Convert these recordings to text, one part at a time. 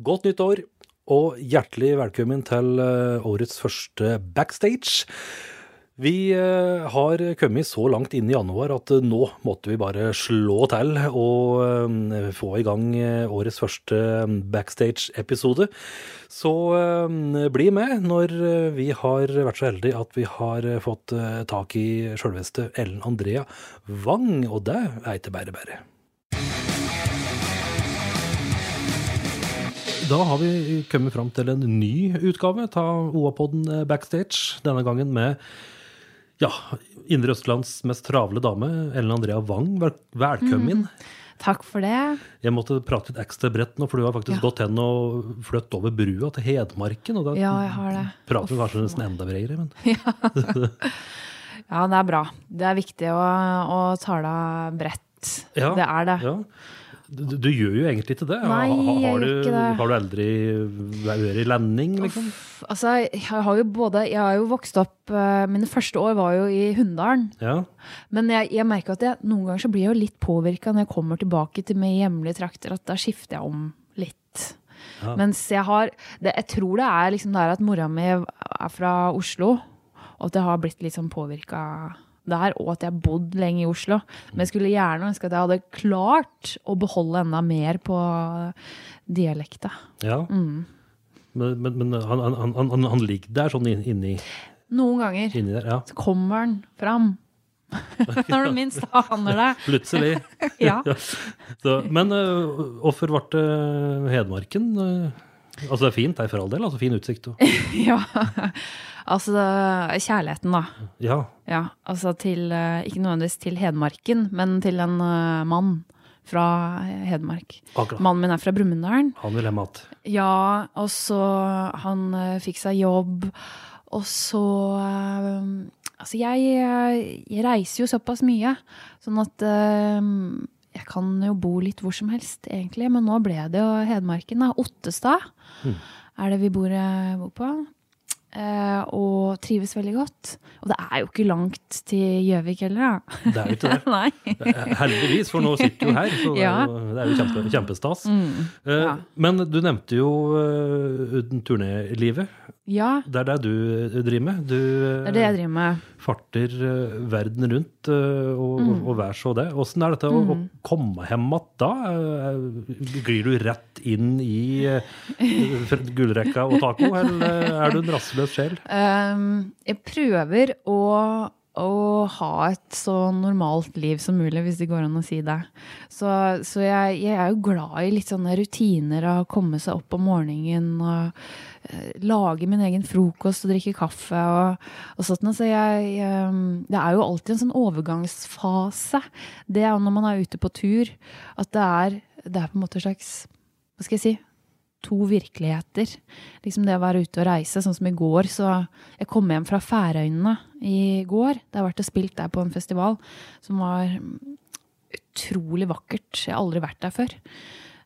Godt nytt år, og hjertelig velkommen til eh, årets første backstage. Vi eh, har kommet så langt inn i januar at eh, nå måtte vi bare slå til og få i gang årets første backstage-episode. Så bli med når vi har vært så heldige at vi har fått tak i sjølveste Ellen Andrea Wang, og det er ikke bare bare. Da har vi kommet fram til en ny utgave av OA-podden Backstage. Denne gangen med ja, Indre Østlands mest travle dame, Ellen Andrea Wang. Velkommen. Mm. Takk for det. Jeg måtte prate litt ekstra bredt nå, for du har faktisk Ja. gått hen og flyttet over brua til Hedmarken. Og da Ja, jeg har det. prater vi kanskje nesten enda bredere, men Ja, det er bra. Det er viktig å, å tale bredt. Ja, Det er det. ja. Du, du gjør jo egentlig ikke det. Nei, har, gjør du, ikke det. har du aldri vært i landing, liksom? Altså, jeg har jo både Jeg har jo vokst opp uh, Mine første år var jo i Hunndalen. Ja. Men jeg, jeg merker at jeg, noen ganger så blir jeg jo litt påvirka når jeg kommer tilbake til mine hjemlige trakter, at da skifter jeg om litt. Ja. Mens jeg har det, Jeg tror det er liksom der at mora mi er fra Oslo, og at jeg har blitt litt sånn påvirka der, og at jeg har bodd lenge i Oslo. Men jeg skulle gjerne ønske at jeg hadde klart å beholde enda mer på dialekta. ja. Mm. Men, men, men han, han, han, han, ligger der sånn inn- inni, Noen ganger inni der, ja. så kommer han fram. Når du minst aner det. Plutselig. Ja. Så, men uh, hvorfor ble det Hedmarken? Uh, altså det er fint, det er for all del. altså Fin utsikt. Og, ja. Altså kjærligheten, da. ja, Ja, altså til eh, Ikke nødvendigvis til Hedmarken, men til en uh, mann fra Hedmark. akkurat. Mannen min er fra Brumunddal. Han vil ha mat. Ja, og så Han uh, fikk seg jobb, og så uh, Altså, jeg, jeg reiser jo såpass mye, sånn at jeg kan jo bo litt hvor som helst, egentlig. Men nå ble det jo Hedmarken, da. Ottestad er det vi bor, eh, bor på. Eh, og trives veldig godt. Og det er jo ikke langt til Gjøvik heller, da. Det er jo ikke det. Eh, Heldigvis, for nå sitter du her. Så det er Ja. jo, det er jo kjempe, kjempestas. Mm, Eh. Men du nevnte jo uh, turnélivet. Ja, Det er det du driver med. Du det er det jeg driver med. farter eh, verden rundt eh, og, Mm. og, vær så det. Åssen er dette å, å komme hjem igjen da? Eh, Glir du rett inn i gullrekka og taco, eller er du en rastløs sjel? Um, jeg prøver å, å ha et så normalt liv som mulig, hvis det går an å si det. Så, så jeg, jeg er jo glad i litt sånne rutiner av å komme seg opp om morgenen og eh, lage min egen frokost og drikke kaffe og, og sånt. Så jeg, um, det er jo alltid en sånn overgangsfase. Det er jo når man er ute på tur, at det er, det er på en måte slags Hva skal jeg si? To virkeligheter. Liksom det å være ute og reise, sånn som i går. Så jeg kom hjem fra Færøyene i går. Det har vært og spilt der på en festival som var utrolig vakkert. Jeg har aldri vært der før.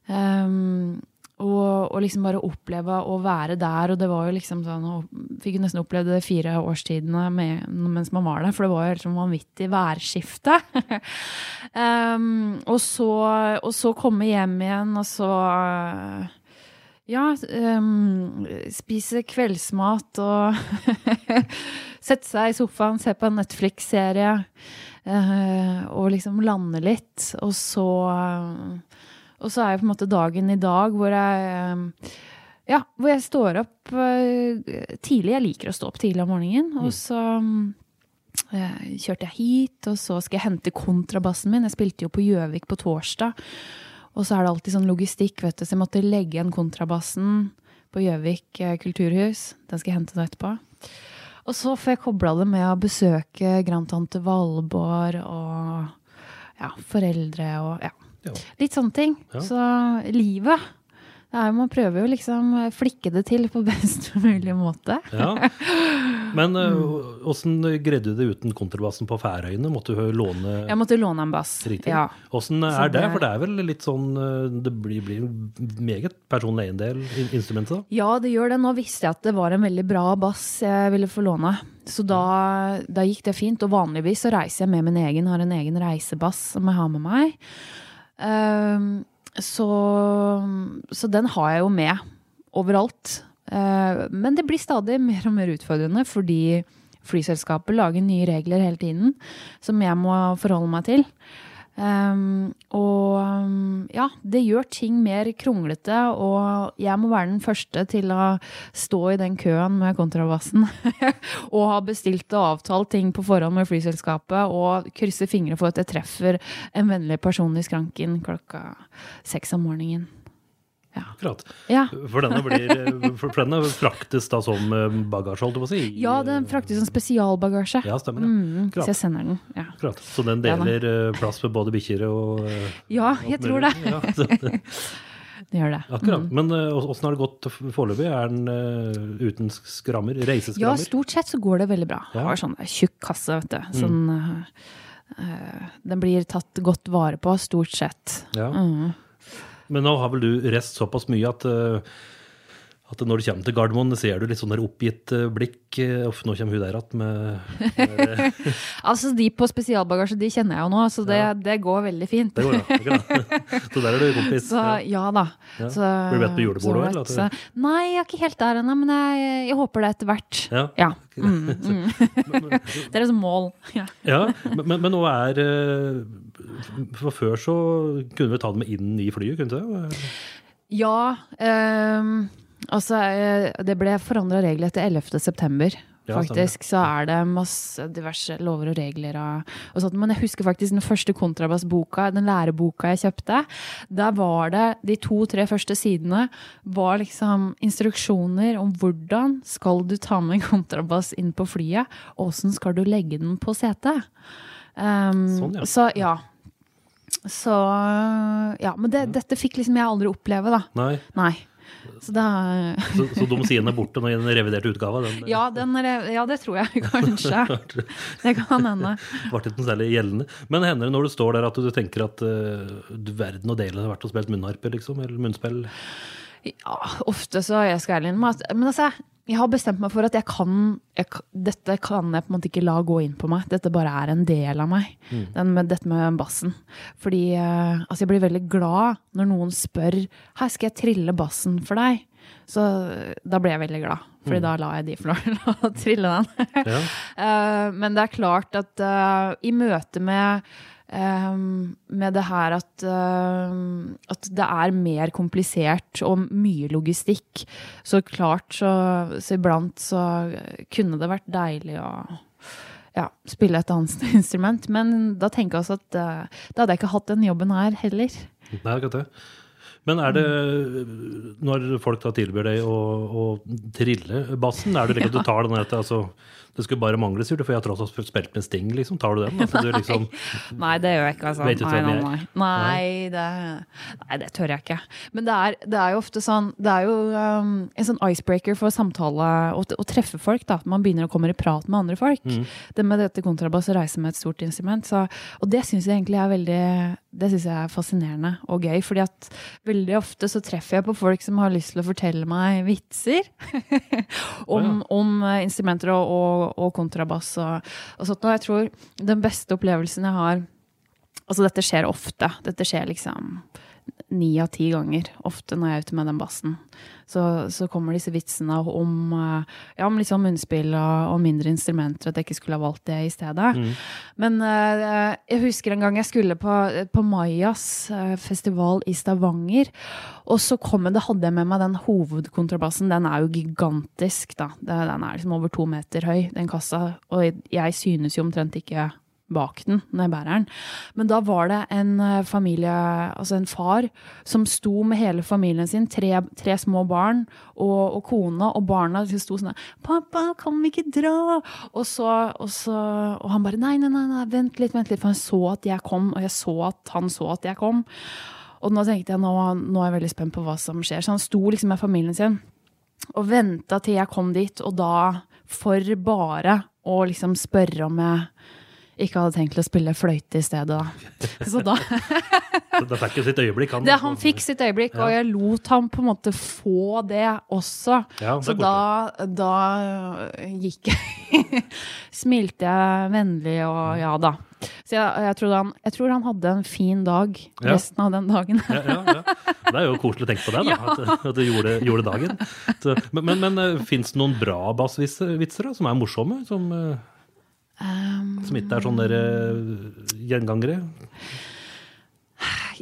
Um, og, og liksom bare oppleve å være der, og det var jo liksom sånn Fikk nesten oppleve de fire årstidene med, mens man var der, for det var jo helt sånn vanvittig værskifte. um, og, så, og så komme hjem igjen, og så ja, um, spise kveldsmat og sette seg i sofaen, se på en Netflix-serie uh, og liksom lande litt. Og så, og så er jo på en måte dagen i dag hvor jeg eh, ja, hvor jeg står opp uh, tidlig. Jeg liker å stå opp tidlig om morgenen. Og så eh, kjørte jeg hit, og så skal jeg hente kontrabassen min. Jeg spilte jo på Gjøvik på torsdag. Og så er det alltid sånn logistikk, vet du, så jeg måtte legge igjen kontrabassen på Gjøvik eh, kulturhus. Den skal jeg hente nå etterpå. Og så får jeg kobla det med å besøke grandtante Valborg og ja, foreldre og ja, Ja. litt sånne ting. Ja. Så livet Det er, man prøver jo liksom flikke det til på best mulig måte. Ja. Men åssen uh, greide du det uten kontrabassen på Færøyene? Måtte du låne Jeg måtte låne en bass. Riktig. Ja. Åssen er det? For det er vel litt sånn eh, Det blir, blir meget personlig eiendel instrumentet, da? Ja, det gjør det. Nå visste jeg at det var en veldig bra bass jeg ville få låne. Så da, da gikk det fint. Og vanligvis så reiser jeg med min egen, har en egen reisebass som jeg har med meg. Um, så, så den har jeg jo med overalt. Eh, men det blir stadig mer og mer utfordrende fordi flyselskapet lager nye regler hele tiden som jeg må forholde meg til. Um, og ja, det gjør ting mer kronglete, og jeg må være den første til å stå i den køen med kontrabassen. og ha bestilt og avtalt ting på forhånd med flyselskapet, og krysse fingre for at jeg treffer en vennlig person i skranken klokka seks om morgenen. Akkurat. Ja. For denne, blir, for denne fraktes da som eh, bagasje, holdt jeg på å si? ja, den fraktes som spesialbagasje. Ja, stemmer det. Mm, så jeg sender den. Ja, Akkurat. Så den deler eh, plass med både bikkjer og eh, ja jeg tror det. så- Det gjør det. akkurat. Men eh, åssen har det gått foreløpig? Er den uten skrammer? Reiseskrammer? Ja, stort sett så går det veldig bra. Ja. Har sånn tjukk kasse, vet du. Sånn, mm. eh, den blir tatt godt vare på, stort sett. Ja. Mm. Men nå har vel du reist såpass mye at, eh, at når du kommer til Gardermoen, ser du litt sånn der oppgitt eh, blikk. eh, Uff, nå kommer hun der igjen med, med Altså, de på spesialbagasje, de kjenner jeg jo nå, så det, Ja. det går veldig fint. Det går bra. akkurat. Så der er du kompis. Så Ja. da. Ja. Så, Blir du bedt på julebordet òg, eller? så- Nei, jeg er ikke helt der ennå, men jeg, jeg håper det etter hvert. Ja. Ja. Mm, mm. det er et mål. Ja. Ja, men, men- nå er eh, For før så kunne vi ta dem inn i flyet, kunne vi det? Ja, ehm, altså eh, det ble forandra regler etter 11. september. Ja. Faktisk så er det masse diverse lover og regler og, og sånt. Men jeg husker faktisk den første kontrabassboka, den læreboka jeg kjøpte. Der var det de to-tre første sidene var liksom instruksjoner om hvordan skal du ta med en kontrabass inn på flyet, og åssen skal du legge den på setet. Um, Sånn, ja. Så ja. Så ja, men det, dette fikk liksom jeg aldri oppleve, da. Nei. Nei. Så da Så, så de sidene er borte nå i den reviderte utgava? Den ja, den ja, det tror jeg kanskje. Det kan hende. ble ikke særlig gjeldende. Men hender det når du står der at du tenker at uh, du verden og delen har vært og spilt munnharpe, liksom? Eller munnspill? Ja, ofte så er jeg skal ærlig innrømme at Men altså, jeg har bestemt meg for at jeg kan jeg, Dette kan jeg på en måte ikke la gå inn på meg. Dette bare er en del av meg. Den med, dette med bassen. Fordi eh, altså jeg blir veldig glad når noen spør Her skal jeg trille bassen for deg. Så eh, da blir jeg veldig glad. Fordi da lar jeg de få trille den. Ja. uh, men det er klart at uh, i møte med eh, med det her at, uh, at det er mer komplisert og mye logistikk. Så klart så, så iblant så kunne det vært deilig å ja, spille et annet instrument. Men da tenker jeg også at uh, da hadde jeg ikke hatt den jobben her heller. Nei, akkurat det. Men er det, når folk da tilbyr deg å, å trille bassen, er det slik at du tar den etter, altså, det skulle bare mangle, sier du, for jeg har tross alt spilt med Sting, liksom. Tar du den? Altså, du liksom, Nei, det gjør jeg ikke, altså. Nei, nei, nei. Nei, det, nei, det tør jeg ikke. Men det er, det er jo ofte sånn Det er jo um, en sånn icebreaker for samtale og å treffe folk. da Man begynner å komme i prat med andre folk. Mm. Det med dette kontrabass og reise med et stort instrument. Så, og det syns jeg egentlig er veldig Det synes jeg er fascinerende og gøy. Fordi at veldig ofte så treffer jeg på folk som har lyst til å fortelle meg vitser om, om eh, instrumenter og, og, og kontrabass og, og sånt. Og jeg tror den beste opplevelsen jeg har Altså, dette skjer ofte. Dette skjer liksom ni av ti ganger. Ofte når jeg er ute med den bassen. Så, så kommer disse vitsene om, eh, ja, om liksom munnspill og, og mindre instrumenter, at jeg ikke skulle ha valgt det i stedet. Men uh, jeg husker en gang jeg skulle på, på Mayas eh, festival i Stavanger. Og så kom jeg, da hadde jeg med meg den hovedkontrabassen. Den er jo gigantisk, da. Den er liksom over to meter høy, den kassa. Og jeg synes jo omtrent ikke bak den når jeg bærer den. Men da var det en eh, familie, altså en far, som sto med hele familien sin, tre, tre små barn og, og kona, og barna liksom sto sånn der, 'Pappa, kan vi ikke dra?' Og, så, og, så, og han bare nei, nei, nei, nei, vent litt, vent litt, for han så at jeg kom, og jeg så at han så at jeg kom. Og nå tenkte jeg, nå, nå er jeg veldig spent på hva som skjer. Så han sto liksom med familien sin og venta til jeg kom dit, og da for bare å liksom spørre om jeg ikke hadde tenkt å spille fløyte i stedet, da. Så da Da fikk jo sitt øyeblikk. Han, det, Han fikk sitt øyeblikk, og jeg lot ham på en måte få det også. Ja, det så da, da gikk jeg Smilte jeg vennlig og ja da. Så jeg, jeg, tror han, jeg, tror han, hadde en fin dag Ja. resten av den dagen. ja, ja, ja. Det er jo koselig å tenke på det, da, Ja. at, at du gjorde, gjorde dagen. Så, men men, men fins det noen bra bassvitser som er morsomme? Som, eh, Um, som ikke er sånne der, eh, gjengangere?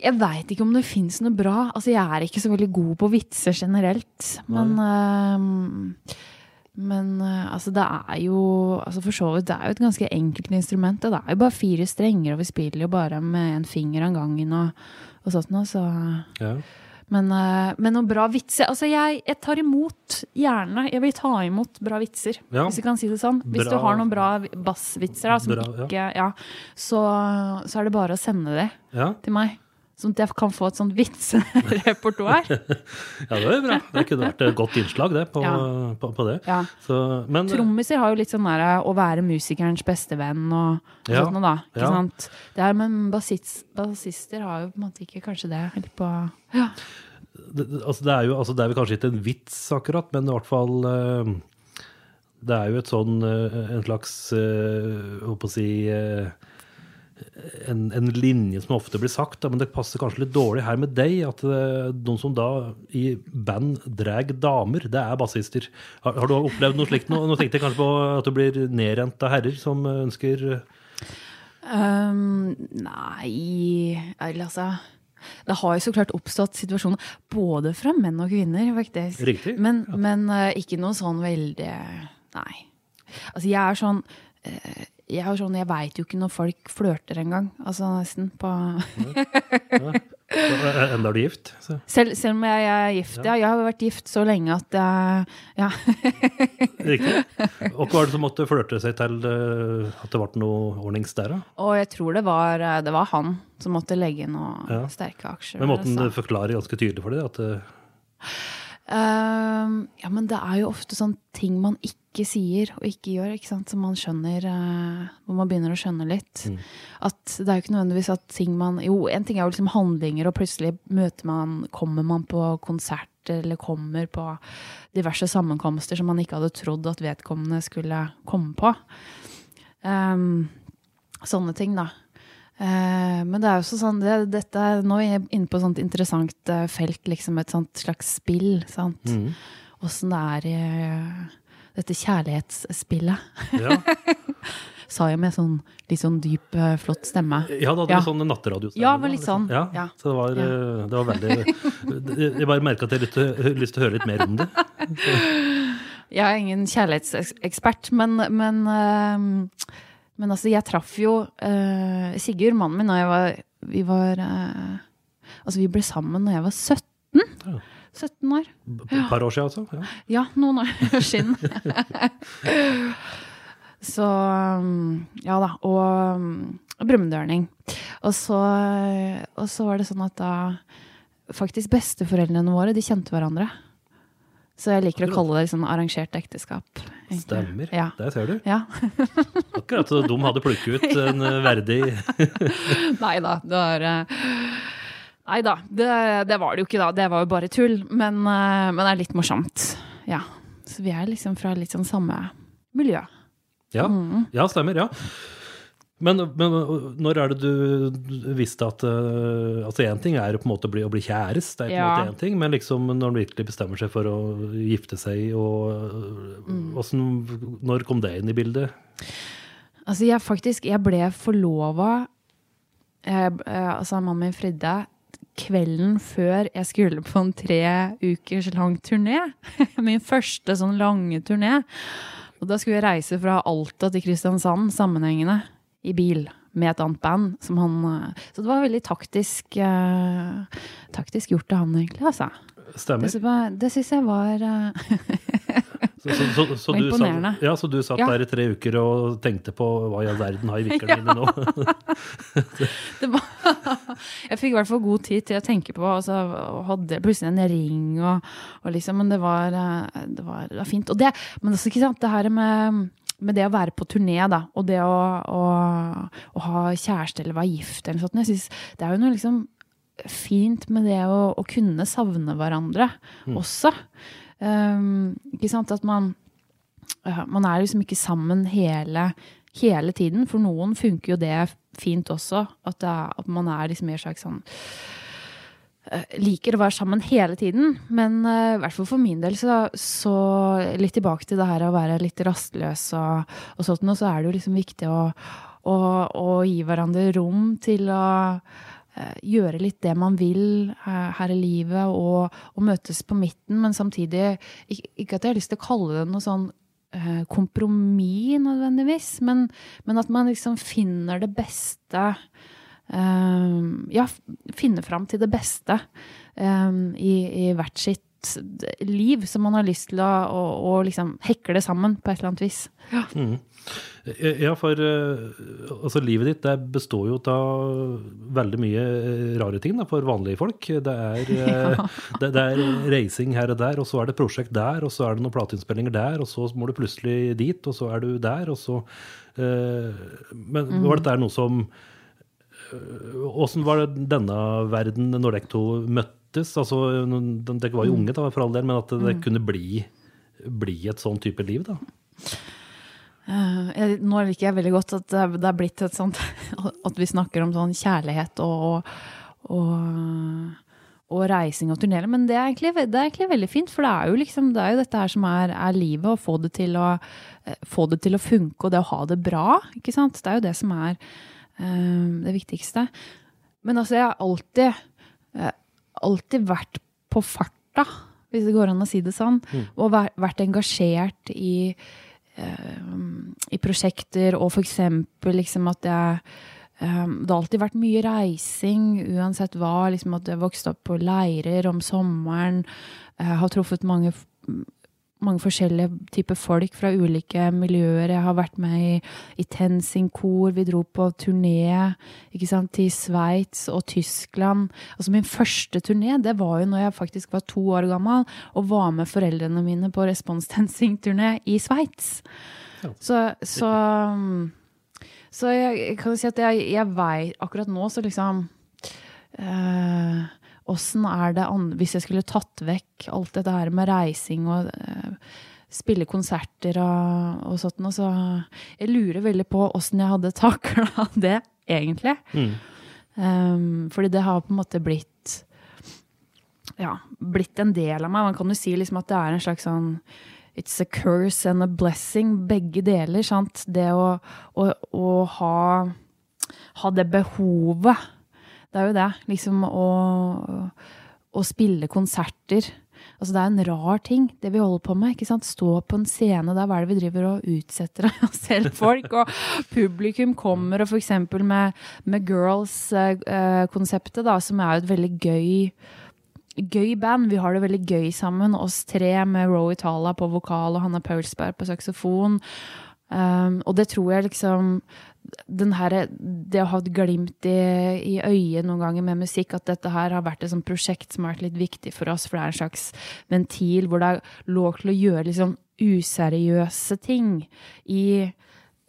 Jeg veit ikke om det fins noe bra. Altså, jeg er ikke så veldig god på vitser generelt. Men øhm, Men øh, altså, det er jo altså For så vidt, det er jo et ganske enkelt instrument. Det er jo bare fire strenger, og vi spiller jo bare med en finger av gangen og, og sånt noe, så Ja. Men, øh, men noen bra vitser Altså, jeg, jeg tar imot gjerne. Jeg vil ta imot bra vitser, Ja. hvis vi kan si det sånn. Hvis Bra- du har noen bra bassvitser da, som Bra, ja. ikke Ja, så, så er det bare å sende det Ja. til meg. Sånn at jeg kan få et sånt vitserepertoar. ja, det er bra. Det kunne vært et godt innslag, det, på, Ja. på, på det. Ja. Så, men Trommiser har jo litt sånn der å være musikerens beste venn og, og Ja, sånt noe, da. Ikke ja. sant? Det er, men bassist, bassister har jo på en måte ikke kanskje det Eller på Ja. det, altså det, er jo, altså det er vel kanskje ikke en vits akkurat, men i hvert fall eh, Det er jo et sånn eh, en slags Hva skal jeg si eh, en, en linje som ofte blir sagt, da, men det passer kanskje litt dårlig her med deg. At eh, noen som da i band drag damer, det er bassister. Har, har du opplevd noe slikt nå? Nå tenkte jeg kanskje på at du blir nedrent av herrer som ønsker Um, nei altså Det har jo så klart oppstått situasjoner både fra menn og kvinner, faktisk. Riktig, Men, men uh, ikke noe sånn veldig Nei. Altså, jeg er sånn eh, jeg er sånn, jeg veit jo ikke når folk flørter engang. Altså nesten på Enda er du gift? Så. selv, selv om jeg er gift, ja. Jeg har vært gift så lenge at jeg Ja. Riktig. Og hva var det som måtte flørte seg til eh, at det ble noe ordnings der, da? Og jeg tror det var, eh, det var han som måtte legge inn noen Ja. sterke aksjer. Men måten altså. du forklarer ganske tydelig for deg, at eh, Ehm, ja, men det er jo ofte sånn ting man ikke sier og ikke gjør, ikke sant, som man skjønner eh, Hvor man begynner å skjønne litt. At det er jo ikke nødvendigvis at ting man Jo, en ting er jo liksom handlinger, og plutselig møter man Kommer man på konsert eller kommer på diverse sammenkomster som man ikke hadde trodd at vedkommende skulle komme på. Um, sånne ting, da. Eh, men det er jo også sånn det, Dette er nå er jeg inne på et sånt interessant eh, felt, liksom et sånt slags spill. sant? Mm. Åssen det er i eh, dette kjærlighetsspillet. ja. Sa jeg med sånn litt sånn dyp, eh, flott stemme. ja, da hadde Ja. du sånn natteradiostemme. Ja, det var litt sånn. Ja, Ja. Så det var, eh, det var veldig Jeg bare merka at jeg hadde lyst til å- høre litt mer om det. Jeg er ingen kjærlighetsekspert, men, men, eh, men altså, jeg traff jo eh, Sigurd, mannen min, da jeg var Vi var eh, Altså, vi ble sammen da jeg var 17. Ja. 17 år. Et par år siden, altså. Ja. Ja, noen år siden. så um, Ja da. Og um, brumunddørning. Og så, og så var det sånn at da Faktisk besteforeldrene våre, de kjente hverandre. Så jeg liker å kalle det sånn arrangert ekteskap. egentlig. Stemmer. Ja. Der ser du. ja. Akkurat så de hadde plukket ut en eh, verdig Nei da, det var eh, Nei da, det, det var det jo ikke da. Det var jo bare tull. Men, eh, men det er litt morsomt. Ja. Så vi er liksom fra litt sånn samme miljø. Ja, Mm. ja stemmer. ja. Men, men når er det du visste at uh, Altså Én ting er på en måte å bli, å bli kjæreste, det er på en Ja. måte en ting, men liksom når man virkelig bestemmer seg for å gifte seg, og Mm. hvordan, Når kom det inn i bildet? Altså, jeg faktisk Jeg ble forlova eh, eh, Altså, mannen min Fride kvelden før jeg skulle på en tre ukers lang turné. Min første sånn lange turné. Og da skulle jeg reise fra Alta til Kristiansand sammenhengende i bil med et annet band. Som han, eh, så det var veldig taktisk, uh, taktisk gjort av han, egentlig. Altså. Stemmer. Det, det syns jeg var eh, Så, så, så, så, du, satt, ja, så du satt Ja. der i tre uker og tenkte på hva i all verden har i viklene mine nå? det var, Jeg fikk i hvert fall god tid til å tenke på, og så hadde plutselig en ring, og, og liksom, men det var, eh, det var, det var fint. Og det, men også, ikke sant, det her med, med det å være på turné, da, og det å, å, å ha kjæreste eller være gift eller sånt, jeg synes det er jo noe liksom fint med det å, å kunne savne hverandre også. Um, ikke sant, at man uh, man er liksom ikke sammen hele, hele tiden. For noen funker jo det fint også. At, det er, at man er liksom mer slags sånn eh, Liker å være sammen hele tiden. Men uh, i hvert fall for min del, så, så, litt tilbake til det her å være litt rastløs og, og sånt, og så er det jo liksom viktig å, å, å gi hverandre rom til å gjøre litt det man vil uh, her i livet, og, og, møtes på midten, men samtidig ikke, at jeg har lyst til å kalle det noe sånn Eh, kompromiss nødvendigvis, men, men, at man liksom finner det beste Ja, finner fram til det beste i, i, hvert sitt liv som man har lyst til å, å, å liksom hekle sammen på et eller annet vis. Ja. Mm. Ja, for altså, livet ditt det består jo av veldig mye rare ting da, for vanlige folk. Det er, ja. det, det er reising her og der, og så er det prosjekt der, og så er det noen plateinnspillinger der, og så må du plutselig dit, og så er du der, og så uh, Men mm. var dette noe som Åssen var det denne verden når dere to møttes? Altså, Dere var jo unge, da, for all del, men at det mm. kunne bli, bli et sånn type liv, da? Jeg, nå liker jeg veldig godt at det er blitt et sånt At vi snakker om sånn kjærlighet og, og, og reising og turnere. Men det er, egentlig, det er, egentlig, veldig fint, for det er jo, liksom, det er jo dette her som er, er, livet. Å få det, til å, eh, få det til å funke, og det å ha det bra. ikke sant? Det er jo det som er uh, det viktigste. Men altså, jeg har alltid, uh, alltid vært på farta, hvis det går an å si det sånn. Mm. Og vært engasjert i i prosjekter, og eksempel liksom at jeg det har alltid vært mye reising, uansett hva. Liksom at jeg vokste opp på leirer om sommeren. Jeg har truffet mange mange forskjellige typer folk fra ulike miljøer. Jeg har vært med i, i TenSing-kor. Vi dro på turné ikke sant, til Sveits og Tyskland. Altså Min første turné det var jo når jeg faktisk var to år gammel og var med foreldrene mine på Respons TenSing-turné i Sveits. Ja. Så, så, så jeg, kan si at jeg, jeg veit Akkurat nå så liksom øh, Åssen er det Hvis jeg skulle tatt vekk alt dette her med reising og uh, spille konserter og, og sånt så Jeg lurer veldig på åssen jeg hadde takla det, egentlig. Mm. Um, fordi det har på en måte blitt ja, blitt en del av meg. Man kan jo si liksom at det er en slags sånn It's a curse and a blessing, begge deler. sant? Det å, å, å ha, ha det behovet det er jo det. Liksom å, å spille konserter. Altså, det er en rar ting, det vi holder på med. ikke sant? Stå på en scene der hva er det vi driver og utsetter oss selv folk? Og publikum kommer, og f.eks. med, med Girls-konseptet, uh, som er jo et veldig gøy gøy band. Vi har det veldig gøy sammen, oss tre med Roe Itala på vokal og Hanna Paulsberg på saksofon. Um, og det tror jeg liksom her, det å ha et glimt i, i, øyet noen ganger med musikk, at dette her har vært et sånt prosjekt som har vært litt viktig for oss, for det er en slags ventil hvor det er lov til å gjøre liksom useriøse ting i,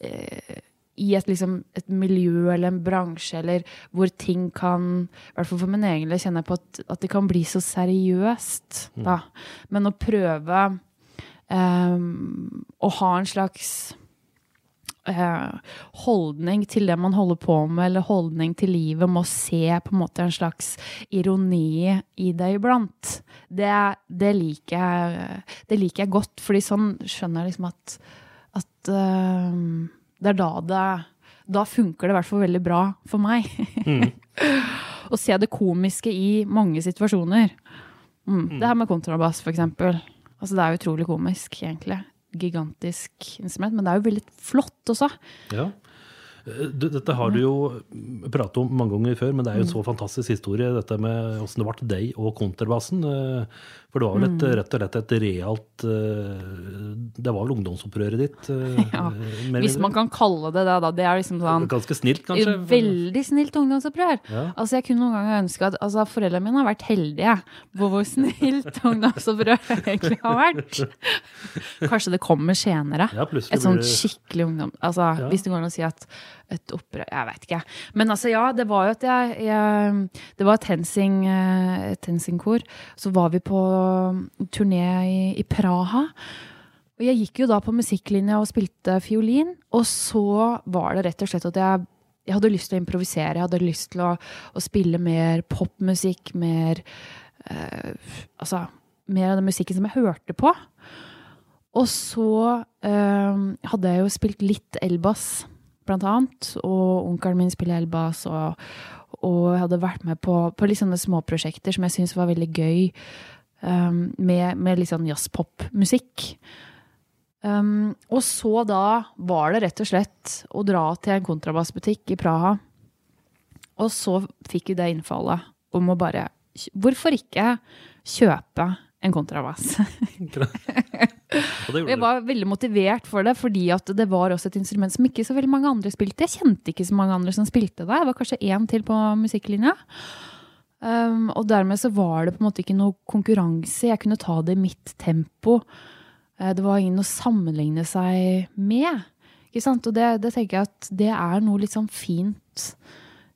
eh, i et, liksom, et miljø eller en bransje eller hvor ting kan I hvert fall for min egen del kjenner jeg på at, at, det kan bli så seriøst. Mm. Da. Men å prøve um, å ha en slags Eh, holdning til det man holder på med, eller holdning til livet, med å se på en måte en slags ironi i det iblant. Det, det, liker, jeg, det liker jeg godt, fordi sånn skjønner jeg liksom at, at uh, det er da det Da funker det i hvert fall veldig bra for meg. Mm. Å se det komiske i mange situasjoner. Mm. Mm. Det her med kontrabass, for eksempel. Altså, det er utrolig komisk, egentlig gigantisk instrument, men det er jo veldig flott også. Ja. Du, dette har du jo pratet om mange ganger før, men det er jo en så fantastisk historie, dette med åssen det ble deg og kontrabassen. eh, For det var vel et, Mm. rett og slett et realt eh, Det var vel ungdomsopprøret ditt? eh, Ja, Hvis man kan kalle det det, da. Det er liksom sånn Ganske snilt, kanskje? Veldig snilt ungdomsopprør. Ja. Altså Jeg kunne noen ganger ønske at altså, foreldrene mine har vært heldige på hvor snilt ungdomsopprør egentlig har vært. Kanskje det kommer senere. Ja, Et sånt skikkelig ungdom... Altså. Hvis det går an å si at et opprør Jeg vet ikke. Men altså, ja, det var jo at jeg, jeg Det var et eh, et Hensing-kor. Så var vi på turné i, i Praha. Og jeg gikk jo da på musikklinja og spilte fiolin, og så var det rett og slett at jeg, jeg hadde lyst til å improvisere. Jeg hadde lyst til å, å spille mer popmusikk, mer eh, Altså mer av den musikken som jeg hørte på. Og så eh, hadde jeg jo spilt litt elbass, blant annet. Og onkelen min spiller elbas, og, og jeg hadde vært med på, på litt sånne småprosjekter som jeg syntes var veldig gøy. Um, med, med litt sånn jazzpopmusikk. Um, og så da var det rett og slett å dra til en kontrabassbutikk i Praha. Og så fikk vi det innfallet om å bare Hvorfor ikke kjøpe en kontrabass? Jeg var veldig motivert for det, fordi det var også et instrument som ikke så veldig mange andre spilte. Jeg kjente ikke så mange andre som spilte det. Det var kanskje én til på musikklinja. Um, og dermed så var det på en måte ikke noe konkurranse. Jeg kunne ta det i mitt tempo. Eh, Det var ingen å sammenligne seg med. Ikke sant? Og det, det tenker jeg at det er noe litt sånn fint,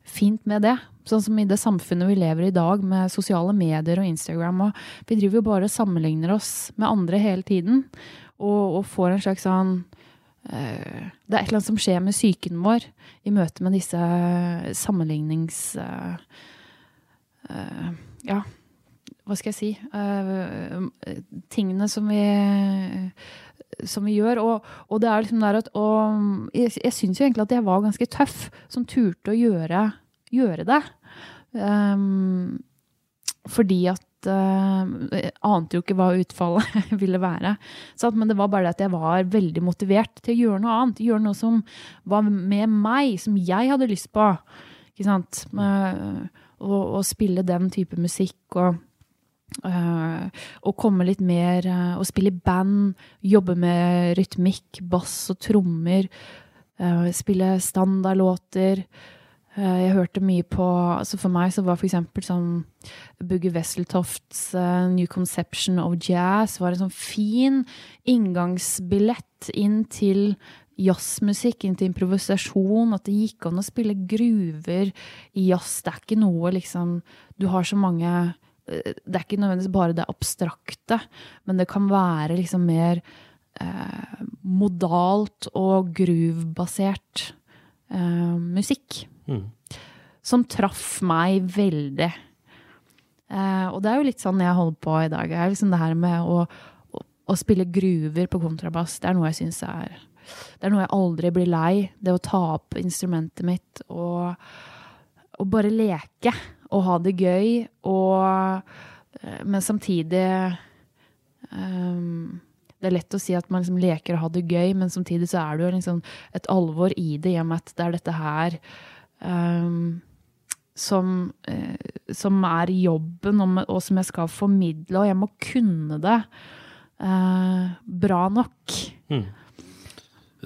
fint med det. Sånn som i det samfunnet vi lever i i dag, med sosiale medier og Instagram. Og vi driver jo bare og sammenligner oss med andre hele tiden. Og, og får en slags sånn eh, Det er et eller annet som skjer med psyken vår i møte med disse sammenlignings... eh, eh, ja, hva skal jeg si? Eh, tingene som vi som vi gjør. Og, og det er liksom der at og Jeg, jeg syns jo egentlig at jeg var ganske tøff som turte å gjøre, gjøre det. Um, fordi at uh, Jeg ante jo ikke hva utfallet ville være. Sant? Men det var bare det at jeg var veldig motivert til å gjøre noe annet. Gjøre noe som var med meg, som jeg hadde lyst på. Ikke sant? Uh, å, å spille den type musikk og Uh, og komme litt mer uh, Og spille i band, jobbe med rytmikk, bass og trommer. Uh, spille standardlåter. Jeg hørte mye på altså For meg så var eksempel sånn Bugge Wesseltofts New Conception of Jazz var en sånn fin inngangsbillett inn til jazzmusikk, inn til improvisasjon. At det gikk an å spille gruver i jazz. Det er ikke noe liksom Du har så mange det er ikke nødvendigvis bare det abstrakte, men det kan være liksom mer eh, modalt og groove-basert eh, musikk. Mm. Som traff meg veldig. Uh, og det er jo litt sånn jeg holder på i dag. Det liksom det her med å, å, å spille gruver på kontrabass. Det er noe jeg syns er Det er noe jeg aldri blir lei. Det å ta opp instrumentet mitt og, og bare leke og ha det gøy, og, men samtidig um, Det er lett å si at man liksom leker og har det gøy, men samtidig så er det jo liksom et alvor i det, i og med at det er dette her um, som, uh, som er jobben, og, og, som jeg skal formidle, og jeg må kunne det uh, bra nok. Mm.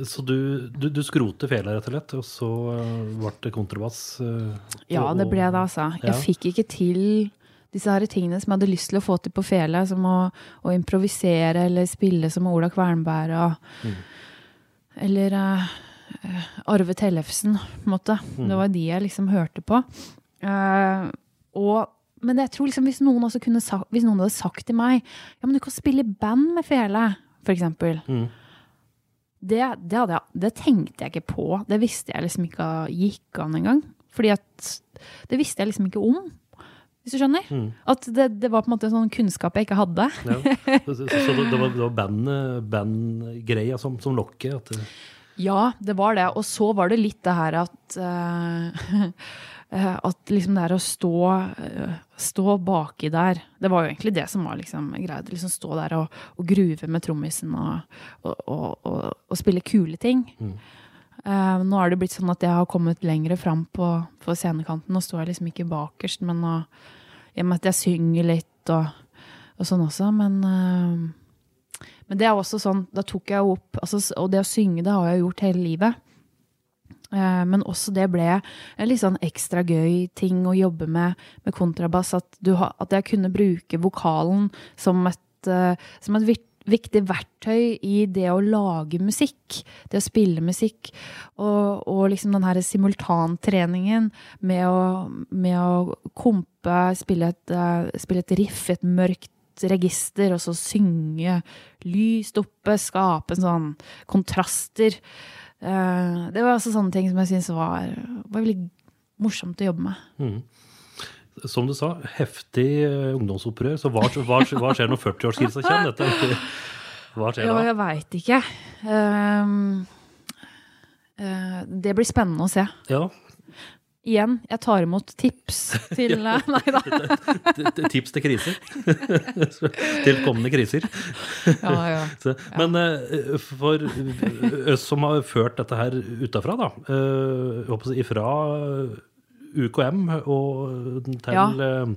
Så du, du, du skroter fela, rett og slett, og så uh, ble det kontrabass? Ja, det ble det, altså. Jeg ja. fikk ikke til disse her tingene som jeg hadde lyst til å få til på fele, som å, å improvisere eller spille som Ola Kvernberg og Mm. Eller uh, Arve Tellefsen, på en måte. Mm. Det var de jeg liksom hørte på. Uh, og men jeg tror liksom hvis noen, også kunne sa, hvis noen hadde sagt til meg Ja, men du kan spille band med fele, eksempel. Mm. Det, det, hadde jeg, det tenkte jeg ikke på. Det visste jeg liksom ikke gikk an engang. Fordi at Det visste jeg liksom ikke om. Hvis du skjønner? Mm. At det, det var på en måte en sånn kunnskap jeg ikke hadde. Ja. Så, så, så det, var, det var band- bandgreia som, som lokket? At det, Ja, det var det. Og så var det litt det her at uh, At liksom det her å stå, uh, stå baki der Det var jo egentlig det som var liksom greia. Liksom stå der og, og gruve med trommisen og, og, og, og, spille kule ting. Mm. Eh, nå er det blitt sånn at jeg har kommet lenger fram på, på scenekanten. Nå står jeg liksom ikke bakerst, men nå, i med at jeg synger litt og, og sånn også. Men, uh, men det er også sånn, da tok jeg opp altså, Og det å synge, det har jeg gjort hele livet. Eh, men også det ble en litt sånn ekstra gøy ting å jobbe med med kontrabass. At, ha- at jeg kunne bruke vokalen som et, som et vik- viktig verktøy i det å lage musikk. Det å spille musikk. Og, og liksom den her simultantreningen med å, med å kompe, spille et, eh, spille et riff et mørkt register, og så synge lyst oppe, skape en sånn kontraster. Eh, det var altså sånne ting som jeg syntes var, var veldig morsomt å jobbe med. Som du sa, heftig eh, ungdomsopprør. Så hva, hva, hva skjer når 40-årskrisa kommer? Dette, hva skjer da? da? jeg veit ikke. Um, uh, det blir spennende å se. Ja, Igjen, jeg tar imot tips til ja. Nei da. Tips til kriser. til kommende kriser. Ja, ja. Så, men uh, for oss som har ført dette her utafra, da, Uh, ifra UKM og til, Ja. eh,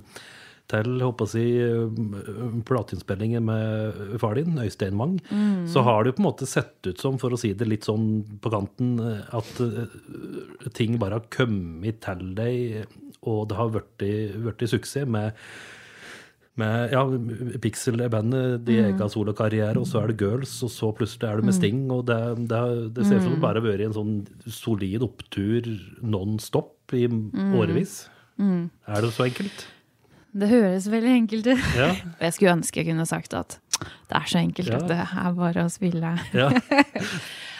til håper eh, plateinnspillingen med far din, Øystein Mang, Mm. så har det jo på en måte sett ut som, for å si det litt sånn på kanten, eh, at eh, ting bare har kommet til deg, og det har vært suksess med med ja, Pixel-bandet, de Mm. egen solokarriere, og så er det Girls, og så plutselig er det med Sting. og Det, det, det ser ut Mm. som det bare har vært en sånn solid opptur non stop i Mm. årevis. Er det så enkelt? Det høres veldig enkelt ut. Ja. Jeg skulle ønske jeg kunne sagt at det er så enkelt Ja. at det er bare å spille. ja.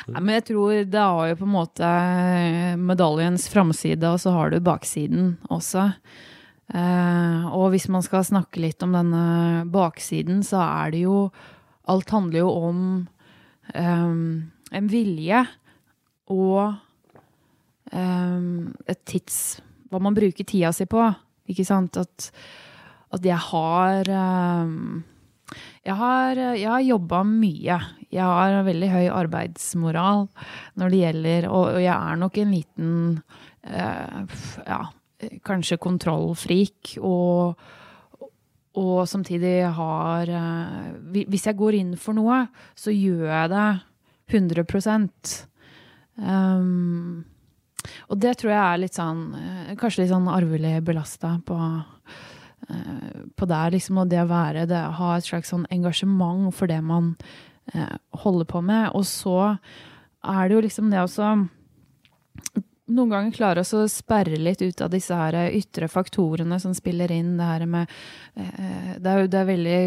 Men jeg tror det har jo på en måte medaljens framside, og så har du baksiden også. Eh, og hvis man skal snakke litt om denne baksiden, så er det jo Alt handler jo om eh, en vilje og eh, et tids Hva man bruker tida si på. Ikke sant? At, at jeg har eh, jeg har, jeg har jobba mye. Jeg har veldig høy arbeidsmoral når det gjelder Og, og jeg er nok en liten eh, ja, kanskje kontrollfrik. Og, og samtidig har eh, Hvis jeg går inn for noe, så gjør jeg det 100 um, Og det tror jeg er litt sånn eh, Kanskje litt sånn arvelig belasta på eh, på det, liksom, og det å være det, ha et slags sånn engasjement for det man eh, holder på med. Og så er det jo liksom det også Noen ganger klare å sperre litt ut av disse her ytre faktorene som spiller inn. Det her med det, er jo, det er veldig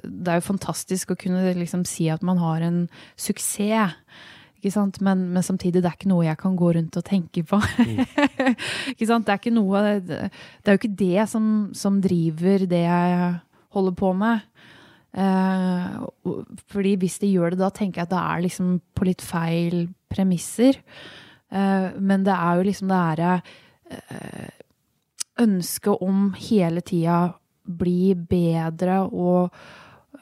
Det er jo fantastisk å kunne liksom si at man har en suksess. Men, men samtidig, det er ikke noe jeg kan gå rundt og tenke på. ikke sant? Det er ikke noe Det er jo ikke det som, som driver det jeg holder på med. Eh, fordi hvis det gjør det, da tenker jeg at det er liksom på litt feil premisser. Eh, men det er jo liksom det derre eh, ønsket om hele tida bli bedre og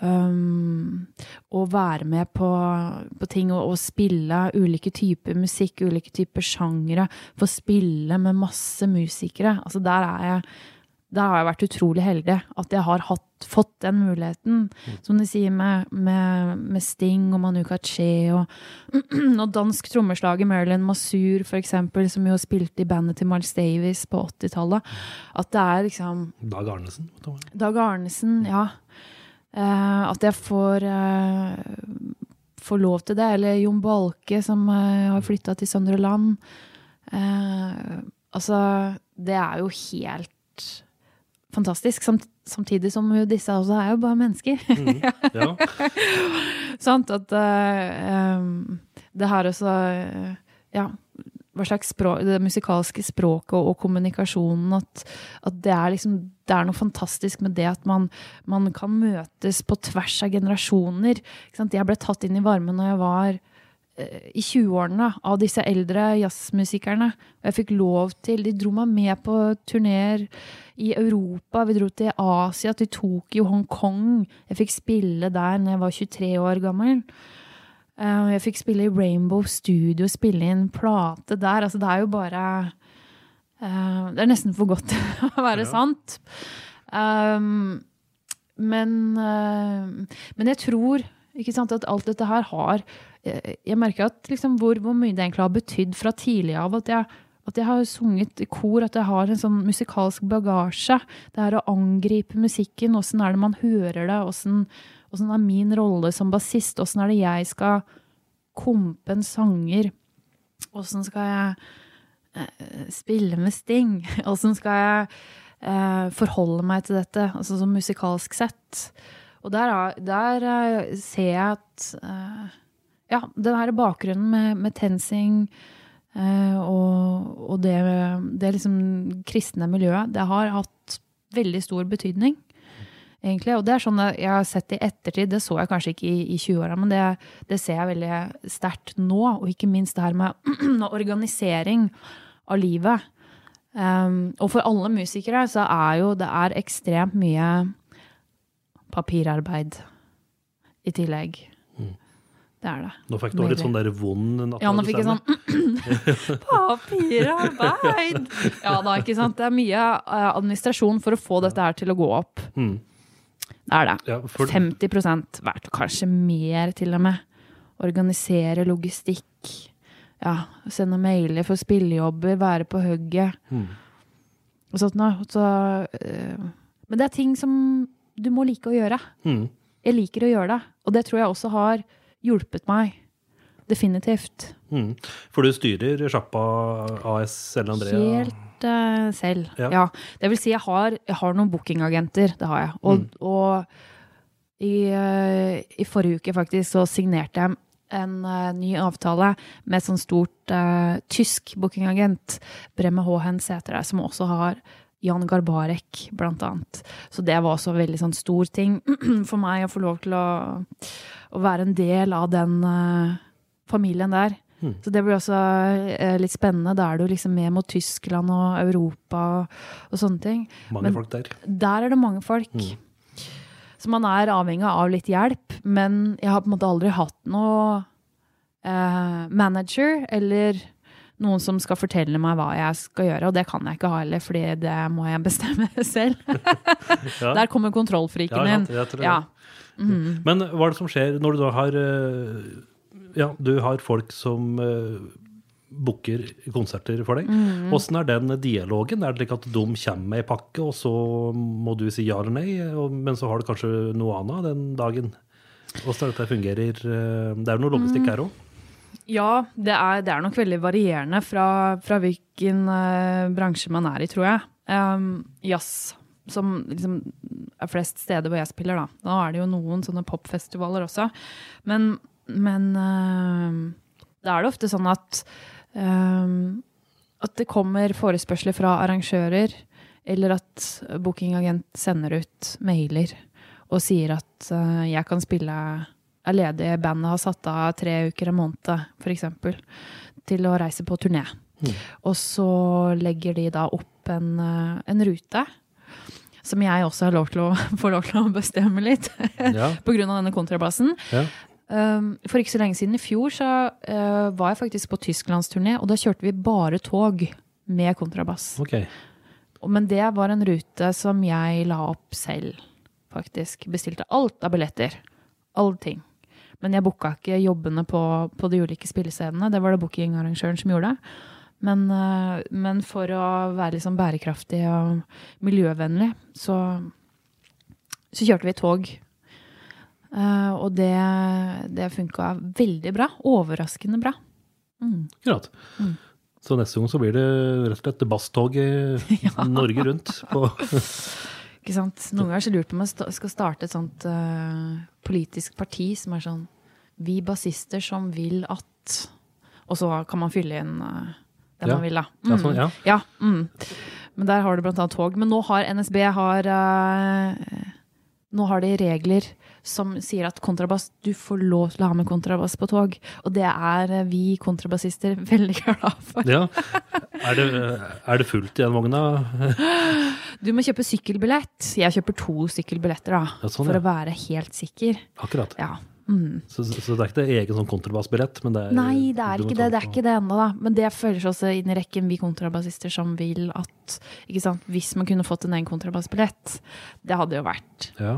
um, å være med på, på ting og, og spille ulike typer musikk, ulike typer sjangere. Få spille med masse musikere. Altså der er jeg der har jeg vært utrolig heldig. At jeg har hatt, fått den muligheten. Som de sier med, med, med Sting og Manu Kaché og, og dansk trommeslager Marilyn Masur, eksempel, som jo spilte i bandet til Miles Davis på 80-tallet. At det er liksom Dag Arnesen. Dag Arnesen, ja. Eh, at jeg får, eh, får lov til det. Eller Jon Balke, som eh, har flytta til Søndre Land. Eh, altså, det er jo helt fantastisk. Samt, samtidig som jo disse også er jo bare mennesker. Ja. Sant? At em, det her også Ja, hva slags språk Det musikalske språket og, kommunikasjonen. At, at det er liksom Det er noe fantastisk med det at man, man kan møtes på tvers av generasjoner. Jeg ble tatt inn i varmen når jeg var eh, i 20-årene av disse eldre jazzmusikerne. Og jeg fikk lov til De dro meg med på turneer i Europa. Vi dro til Asia, til Tokyo, Hongkong. Jeg fikk spille der når jeg var 23 år gammel. Eh, Jeg fikk spille i Rainbow Studio, spille inn plate der. Altså, det er jo bare uh, Det er nesten for godt til å være sant. Um, men, uh, men jeg tror ikke sant, at alt dette her har Jeg, jeg merker at liksom, hvor, hvor mye det egentlig har betydd fra tidlig av. At jeg, at jeg har sunget i kor, at jeg har en sånn musikalsk bagasje. Det er å angripe musikken. Åssen er det man hører det? Åssen åssen er min rolle som bassist? Åssen er det jeg skal kompe en sanger? Åssen skal jeg eh, spille med Sting? Åssen skal jeg eh, forholde meg til dette, altså sånn musikalsk sett? Og der, er- der eh, ser jeg at Ja, den her bakgrunnen med, med TenSing og, og det, det liksom kristne miljøet, det har hatt veldig stor betydning. Egentlig. Og det er sånn jeg har sett i ettertid, det så jeg kanskje ikke i, i 20-åra, men det, det ser jeg veldig sterkt nå. Og ikke minst det her med organisering av livet. Um, og for alle musikere så er jo det er ekstremt mye papirarbeid i tillegg. Det er det. Nå fikk du litt sånn der vond Ja, nå fikk jeg sånn Papirarbeid! Ja da, ikke sant. Det er mye eh, administrasjon for å få dette her til å gå opp. Mm. Det er det. Ja, for- 50 hvert, kanskje mer til og med. Organisere logistikk. Ja, sende mailer for spillejobber, være på hugget. Mm. Og sånt noe. Så, eh, men det er ting som du må like å gjøre. Mm. Jeg liker å gjøre det, og det tror jeg også har hjulpet meg. Definitivt. Mm. For du styrer sjappa AS selv, Andrea? Helt uh, selv. Ja. Ja. Det vil si, jeg har, jeg har noen bookingagenter. Det har jeg. Og, og i, uh, i forrige uke faktisk så signerte jeg en uh, ny avtale med et sånt stort tysk bookingagent, Bremme Håhens heter det, som også har Jan Garbarek, blant annet. Så det var også en veldig sånn stor ting for meg å få lov til å, å være en del av den eh, familien der. Så det blir også eh, litt spennende. Da er du liksom med mot Tyskland og Europa og, og sånne ting. Mange Men folk der. Der er det mange folk. Så man er avhengig av litt hjelp. Men jeg har på en måte aldri hatt noe eh, manager eller noen som skal fortelle meg hva jeg skal gjøre. Og det kan jeg ikke ha heller, fordi det må jeg bestemme selv. Ja. Der kommer kontrollfriken Ja, ja, jeg tror Men hva er det som skjer når du da har eh, Ja, du har folk som uh, booker konserter for deg. Mm. Er den dialogen? Er det slik at de kommer med ei pakke, og så må du si ja eller nei, og, men så har du kanskje noe annet den dagen? Åssen er dette fungerer? eh, Det er jo noe Mm. logistikk her òg. Ja, det er, det er nok veldig varierende fra, fra hvilken uh, bransje man er i, tror jeg. Um, jazz, som liksom er flest steder hvor jeg spiller, da. Nå er det jo noen sånne popfestivaler også. Men, men uh, da er det ofte sånn at uh, at det kommer forespørsler fra arrangører, eller at bookingagent sender ut mailer og sier at uh, jeg kan spille er ledig, bandet har satt av tre uker en måned, f.eks., til å reise på turné. Og så legger de da opp en, en rute, som jeg også har lov til å få lov til å bestemme litt, Ja. av denne kontrabassen. Ja. Um, for ikke så lenge siden i fjor så eh, var jeg faktisk på tysklandsturné, og da kjørte vi bare tog med kontrabass. Okay. Men det var en rute som jeg la opp selv, faktisk. Bestilte alt av billetter. Alle ting. Men jeg booka ikke jobbene på, på de ulike spillestedene. Det var det bookingarrangøren som gjorde. Men, eh, men for å være liksom bærekraftig og miljøvennlig, så, så kjørte vi tog. Eh, og det, det funka veldig bra. Overraskende bra. Akkurat. Mm. Så neste gang så blir det rett og slett basstog i Norge rundt. På, Ikke sant? Noen ganger så lurt på om jeg skal starte et sånt uh, politisk parti som er sånn Vi bassister som vil at Og så kan man fylle inn uh, det Ja. man vil, da. Ja, sånn, ja. ja mm. Men der har du annet tog. Men nå har NSB har, uh, Nå har de regler som sier at kontrabass Du får lov til å ha med kontrabass på tog. Og det er eh, vi kontrabassister veldig glad for. ja. Er det, er det fullt i den vogna? Du må kjøpe sykkelbillett. Jeg kjøper to sykkelbilletter, da. Ja, sånn, for ja. å være helt sikker. Akkurat. Ja. Så, så, så det er ikke det egen sånn kontrabassbillett? Men det Nei, det er ikke det. Det er ikke det ennå, da. Men det føler seg også inn i rekken vi kontrabassister som vil at ikke sant, Hvis man kunne fått en egen kontrabassbillett, det hadde jo vært Ja,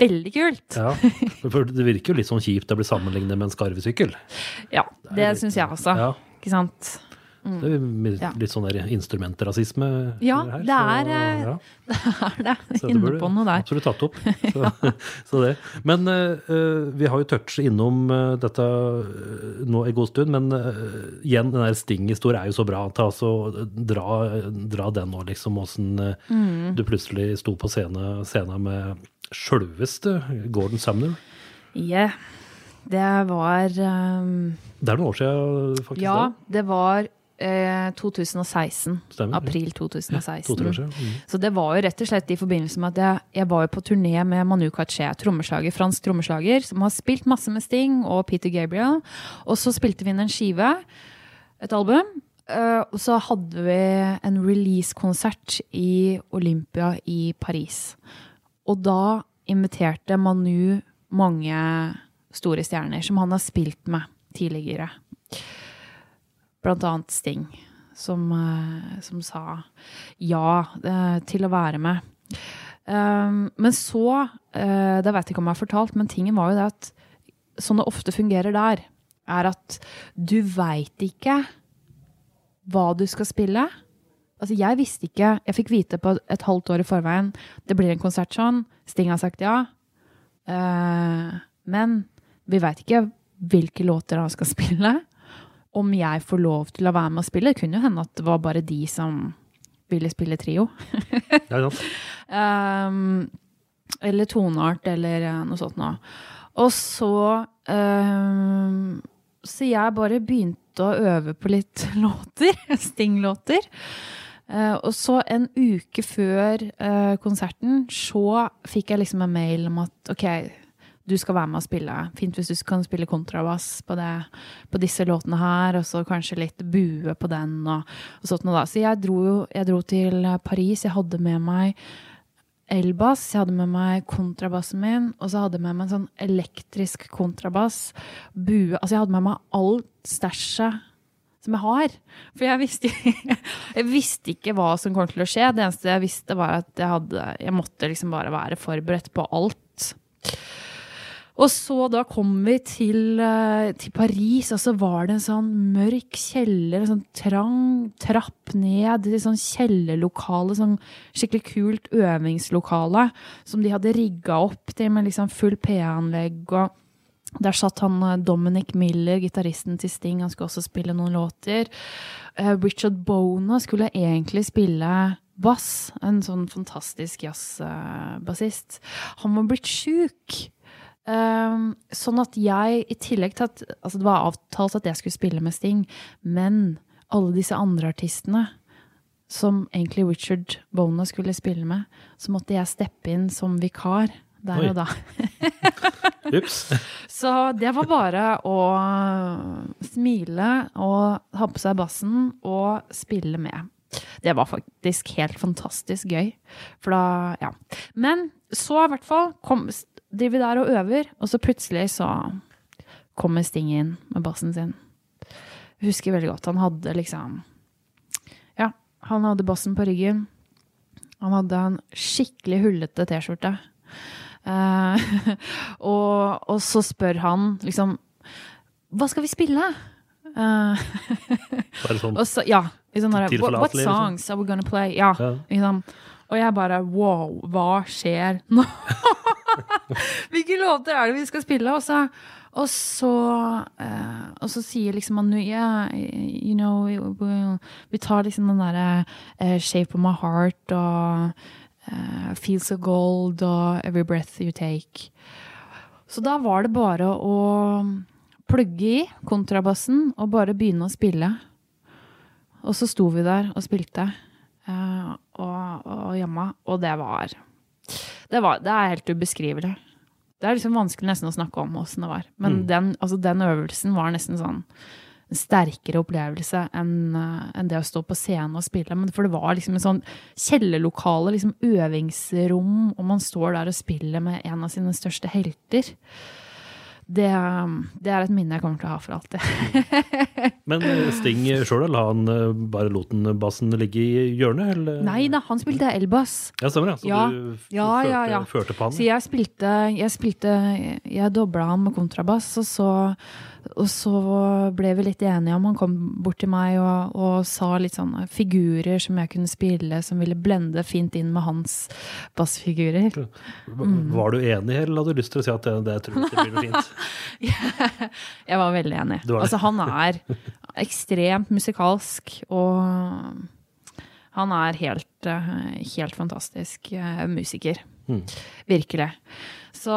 veldig kult. ja. For det virker jo litt sånn kjipt å bli sammenlignet med en skarvesykkel. Ja, det det syns jeg også. Ja, Ikke sant? det er litt, litt sånn der instrumentrasisme Ja, her. det er, eh, ja. Er det Så det inne burde på noe der? Absolutt tatt opp. Så, så det. Men eh, vi har jo touchet innom dette nå en god stund, men uh, igjen, den der Sting-historien er jo så bra. Ta, så, dra, dra den nå, liksom. Åssen uh, Mm. du plutselig sto på scenen scene med sjølveste Gordon Sumner. Yeah. Det var um, Det er noen år siden, faktisk. Ja, det. det var eh, 2016. Stemmer. April 2016. To-tre siden. Mm. Så det var jo rett og slett i forbindelse med at jeg, jeg var jo på turné med Manu Katché, trommeslager, fransk trommeslager, som har spilt masse med Sting og Peter Gabriel. Og så spilte vi inn en skive, et album. Uh, og så hadde vi en release-konsert i Olympia i Paris. Og da inviterte Manu mange store stjerner som han har spilt med tidligere. Blant annet Sting, som, eh, som sa ja eh, til å være med. Um, men så, eh, det vet jeg ikke om jeg har fortalt, men tingen var jo det at sånn det ofte fungerer der, er at du veit ikke hva du skal spille. Altså, jeg visste ikke Jeg fikk vite på et halvt år i forveien det blir en konsert sånn. Sting har sagt ja. Uh, men vi veit ikke hvilke låter han skal spille. Om jeg får lov til å være med og spille. Det kunne jo hende at det var bare de som ville spille trio. Ja, ja. Um, eller toneart, eller eh, noe sånt noe. Og så um, Så jeg bare begynte å øve på litt låter. Sting-låter. Eh, og så en uke før eh, konserten så fikk jeg liksom en mail om at OK, du skal være med og spille. Fint hvis du kan spille kontrabass på, det, på disse låtene her, og så kanskje litt bue på den. og, og sånt noe da. Så jeg dro, jeg dro til Paris. Jeg hadde med meg elbass, jeg hadde med meg kontrabassen min, og så hadde jeg med meg en sånn elektrisk kontrabass, bue Altså, jeg hadde med meg alt stæsjet som jeg har. For jeg visste, jeg visste ikke hva som kom til å skje. Det eneste jeg visste, var at jeg, hadde, jeg måtte liksom bare være forberedt på alt. Og så da kom vi til, eh, til Paris, og så var det en sånn mørk kjeller, en sånn trang trapp ned til sånn kjellerlokale, sånn skikkelig kult øvingslokale, som de hadde rigga opp til med liksom full PA-anlegg. og der satt han eh, Dominic Miller, gitaristen til Sting, han skulle også spille noen låter. Eh, Richard Bona skulle egentlig spille bass, en sånn fantastisk jazzbassist. Han var blitt sjuk. Um, sånn at jeg, i tillegg til at altså Det var avtalt at jeg skulle spille med Sting, men alle disse andre artistene som egentlig Richard Bona skulle spille med, så måtte jeg steppe inn som vikar der Oi. og da. Ups. Så det var bare å smile og ha på seg bassen og spille med. Det var faktisk helt fantastisk gøy. For da, ja. Men så i hvert fall kom, driver vi der og øver, og så plutselig så kommer Sting inn med bassen sin. Jeg husker veldig godt. Han hadde liksom Ja, han hadde bassen på ryggen. Han hadde en skikkelig hullete T-skjorte. Eh, og, og så spør han liksom Hva skal vi spille? Uh, Bare sånn. så, ja. Liksom what, what liksom. songs are we gonna play? Ja. Ja. Liksom. Og jeg bare wow, hva skjer nå? Hvilke låter er det vi skal spille? Og så, og så, uh, og så sier liksom han yeah, you know, vi tar liksom den derre uh, Shape of my heart og eh, Feels of gold og Every breath you take. Så da var det bare å plugge i kontrabassen og bare begynne å spille. Og så sto vi der og spilte uh, og, og jamma, og det var, det var Det er helt ubeskrivelig. Det er liksom vanskelig nesten å snakke om åssen det var. Men den, altså, den øvelsen var nesten sånn sterkere opplevelse enn eh, enn det å stå på scenen og spille. Men for det var liksom en sånn kjellerlokale, liksom øvingsrom, og man står der og spiller med en av sine største helter. det, det er et minne jeg kommer til å ha for alltid. Men eh, Sting sjøl, la han eh, bare Loten-bassen ligge i hjørnet, eller? Nei da, han spilte elbass. Ja, stemmer det. Så Ja. du Ja, førte, ja, førte på han? Så jeg spilte Jeg, spilte, jeg dobla han med kontrabass, og så, og så ble vi litt enige om Han kom bort til meg og, og sa litt sånne figurer som jeg kunne spille, som ville blende fint inn med hans bassfigurer. Mm. Var du enig, eller hadde du lyst til å si at det, det tror jeg blir noe fint? Jeg var veldig enig. Altså, han er ekstremt musikalsk, og han er helt, eh, helt fantastisk eh, musiker. Mm. Virkelig. Så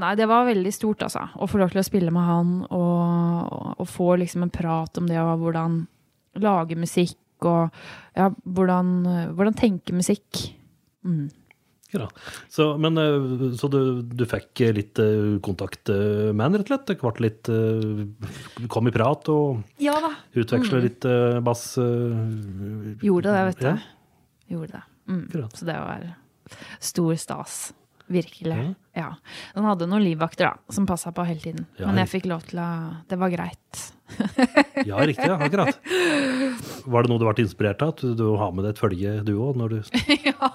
nei, det var veldig stort, altså. Å få lov til å spille med han og, og få liksom en prat om det og hvordan lage musikk og ja, hvordan, hvordan tenke musikk. Mm. Ja. Så, men, eh, så du, du fikk litt eh, kontakt eh, med han, rett og slett? Ble litt Kom i prat og Ja da. utveksle litt eh, bass? Gjorde det, vet du. Ja. Gjorde det. Mm. Så det var stor stas. Virkelig. Ja. Ja. Den hadde noen livvakter, da, som passa på hele tiden. Men jeg fikk lov til å Det var greit. Ja, riktig. Ja, akkurat. Var det noe du ble inspirert av? At du, har med deg et følge, du òg? Du... ja.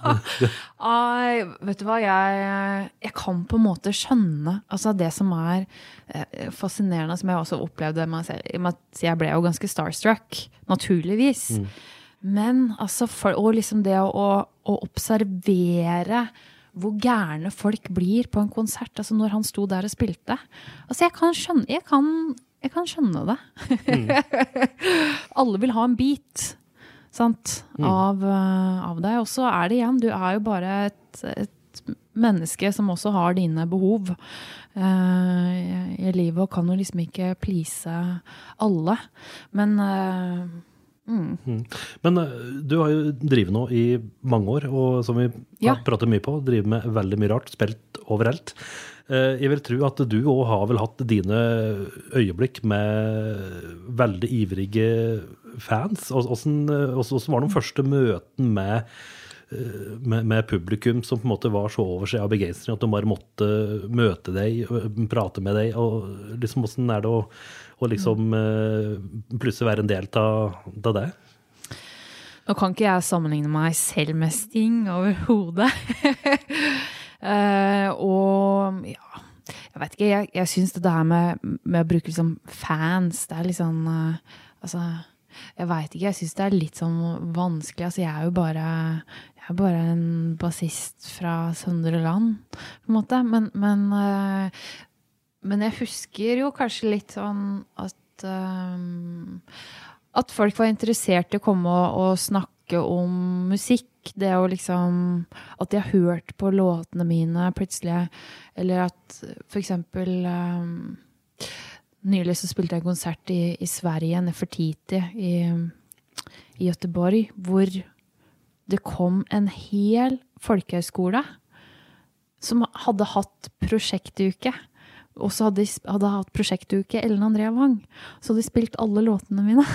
Ai, vet du hva, jeg, jeg kan på en måte skjønne altså det som er eh, fascinerende, som jeg også opplevde meg selv. Jeg ble jo ganske starstruck, naturligvis. Men altså, for, og liksom det å, å observere hvor gærne folk blir på en konsert, altså når han sto der og spilte. Altså, jeg kan skjønne, jeg kan, jeg kan skjønne det. Alle vil ha en bit sant, av, eh, av deg. Og så er det igjen, du er jo bare et, et menneske som også har dine behov uh, i livet, og kan jo liksom ikke please alle. Men eh, Men eh, du har jo drevet nå i mange år, og som vi Ja. har pratet mye på, driver med veldig mye rart, spilt overalt. Eh, Jeg vil tro at du òg har vel hatt dine øyeblikk med veldig ivrige fans. Hvordan, åssen var de første møtene med, eh, med, med publikum som på en måte var så over seg av begeistring at de bare måtte møte deg, prate med deg? og liksom Hvordan er det å, å liksom eh, plutselig være en del av det? Nå kan ikke jeg sammenligne meg selv med Sting overhodet. Eh, og ja, jeg vet ikke, jeg, jeg syns det her med, med å bruke liksom fans, det er litt sånn uh, Altså, jeg veit ikke, jeg syns det er litt sånn vanskelig. Altså, jeg er jo bare jeg er bare en bassist fra Søndre Land, på en måte. Men, men, uh, men jeg husker jo kanskje litt sånn at at folk var interessert i å komme og, og snakke om musikk. Det å liksom At de har hørt på låtene mine plutselig. Eller at for eksempel um, Nylig så spilte jeg en konsert i, i Sverige, Nefertiti, i, i Göteborg, hvor det kom en hel folkehøyskole som hadde hatt prosjektuke. Og så hadde de hadde hatt prosjektuke Ellen Andrea Wang. Så hadde de spilt alle låtene mine.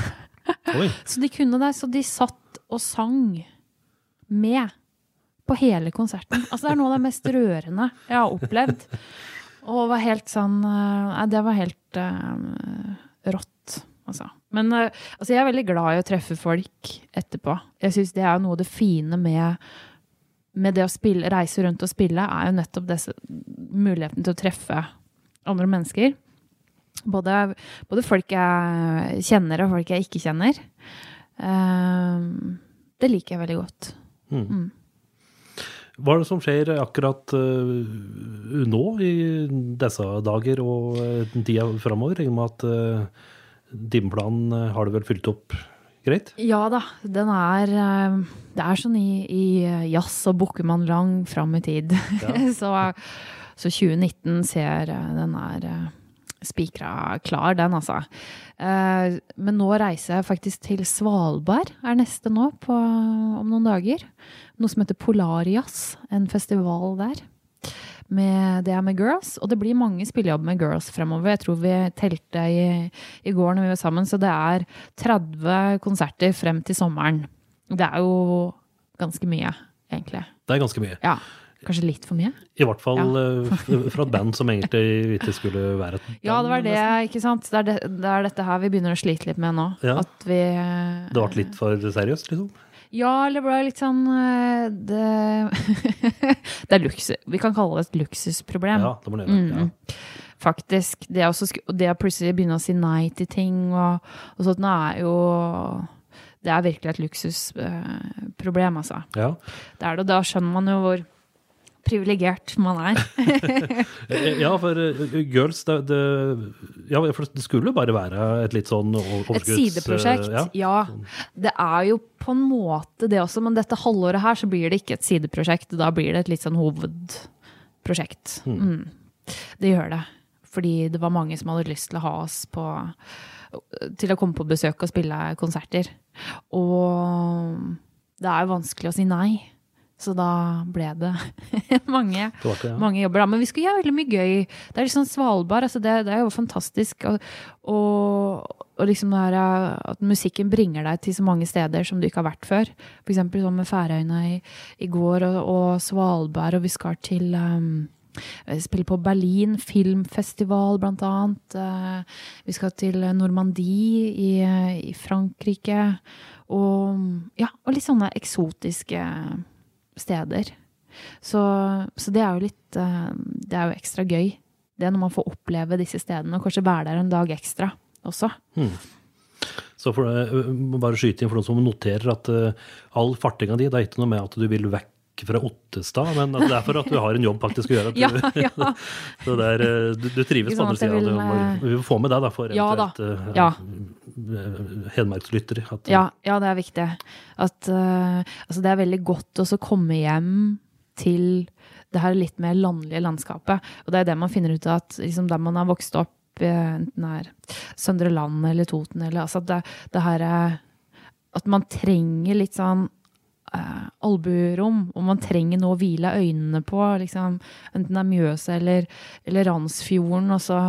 Så de kunne det. Så de satt og sang med på hele konserten. Altså det er noe av det mest rørende jeg har opplevd. Og var helt sånn eh, Nei, det var helt uh, rått, altså. Men uh, altså, jeg er veldig glad i å treffe folk etterpå. Jeg syns det er noe av det fine med med det å spille, reise rundt og spille, er jo nettopp disse, muligheten til å treffe andre mennesker. Både, både folk jeg kjenner og folk jeg ikke kjenner. Ehm, det liker jeg veldig godt. Hva er det som skjer akkurat eh, nå, i disse dager og uh, tida framover? Regner med at uh, timeplanen har du vel fylt opp greit? Ja da, den er Det er sånn i, i jazz og bukker man lang fram i tid. så, så 2019 ser Den er spikra klar, den, altså. Eh, Men nå reiser jeg faktisk til Svalbard, er neste nå, på, om noen dager. Noe som heter Polarias, en festival der. Med, det er med girls, og det blir mange spillejobber med girls fremover. Jeg tror vi telte i, i går når vi var sammen, så det er 30 konserter frem til sommeren. Det er jo ganske mye, egentlig. Det er ganske mye. Ja. Kanskje litt for mye? I hvert fall ja. fra et band som egentlig ikke skulle være et band. Ja, det var det, ikke sant? Det er, det, det er dette her vi begynner å slite litt med nå. Ja. At vi Det ble litt for seriøst, liksom? Ja, eller ble litt sånn eh, Det, det er luksus. Vi kan kalle det et luksusproblem. Ja, det må du gjøre. Ja. Mm. Faktisk. Det, å det å plutselig begynne å si nei til ting og, og sånt, nå er jo Det er virkelig et luksusproblem, altså. Ja. Det er det, og da skjønner man jo hvor privilegert man er. Eh, ja, for eh, Girls det, det, ja, for det skulle bare være et litt sånn overskudds... Et sideprosjekt, eh, ja. Det er jo på en måte det også, men dette halvåret her så blir det ikke et sideprosjekt. Da blir det et litt sånn hovedprosjekt. Mm. Det gjør det. Fordi det var mange som hadde lyst til å ha oss på Til å komme på besøk og spille konserter. Og det er jo vanskelig å si nei. Så da ble det mange, Det det, ja. mange jobber. Da. Men vi skulle gjøre veldig mye gøy. Det er liksom Svalbard. Altså det, det er jo fantastisk. Og, og, og liksom her eh, at musikken bringer deg til så mange steder som du ikke har vært før. Eksempel sånn med Færøyene i, i går, og, og Svalbard, og vi skal til um, Spille på Berlin filmfestival, blant annet. Eh, Vi skal til Normandie i, i Frankrike. Og, ja, og litt sånne eksotiske steder. Så, så det er jo litt eh, Det er jo ekstra gøy. Det er når man får oppleve disse stedene, og kanskje være der en dag ekstra også. Så for eh, bare skyte inn for noen som noterer at eh, all fartinga di, det er ikke noe med at du vil vekk fra Ottestad, men det er for at du har en jobb faktisk å gjøre. Ja, ja. så det er, eh, du, du trives på andre sida. vil, eh, Vi får få med deg da, for Ja da. eventuelt eh, Ja. hedmarkslyttere. At, Ja, ja, det er viktig. At, uh, altså det er veldig godt å komme hjem til det her litt mer landlige landskapet. Og det er det man finner ut av at liksom der man har vokst opp, enten det er Søndre Land eller Toten, eller altså at det, det her er At man trenger litt sånn uh, albuerom, og man trenger noe å hvile øynene på, liksom, enten det er Mjøsa eller, eller Randsfjorden, og så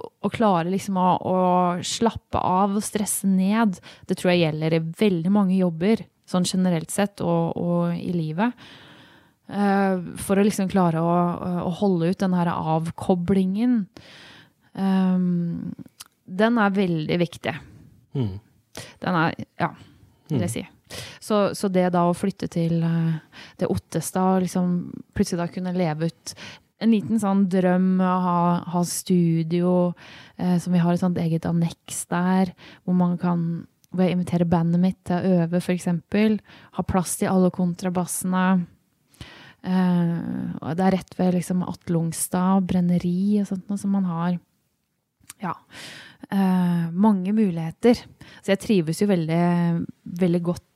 å klare liksom å, å slappe av og stresse ned, det tror jeg gjelder i veldig mange jobber, sånn generelt sett, og, og i livet. Eh, for å liksom klare å, å holde ut den her avkoblingen. Um, den er veldig viktig. Mm. Den er, ja, vil jeg si. Så, så det da å flytte til eh, det Ottestad, og liksom plutselig da kunne leve ut en liten sånn drøm å ha, ha studio, eh, som vi har et sånt eget anneks der, hvor man kan hvor jeg inviterer bandet mitt til å øve, eksempel. Ha plass til alle kontrabassene. Eh, det er rett ved liksom Atle brenneri og sånt noe som man har. Ja. Eh, mange muligheter. Så jeg trives jo veldig, veldig godt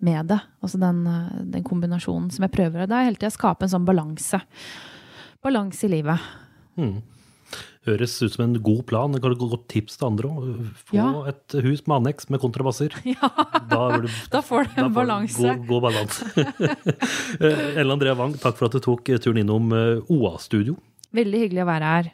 med det. Altså den, eh, den kombinasjonen som jeg prøver. Det er hele tida å skape en sånn balanse. Balanse i livet. Mm. Høres ut som en god plan. Det kan du godt tips til andre òg. Få Ja. et hus med anneks med kontrabasser. Da, du, Da får du en balanse. God, god balanse. Eh, Ellen Andrea Wang, takk for at du tok turen innom eh, OA-studio. Veldig hyggelig å være her.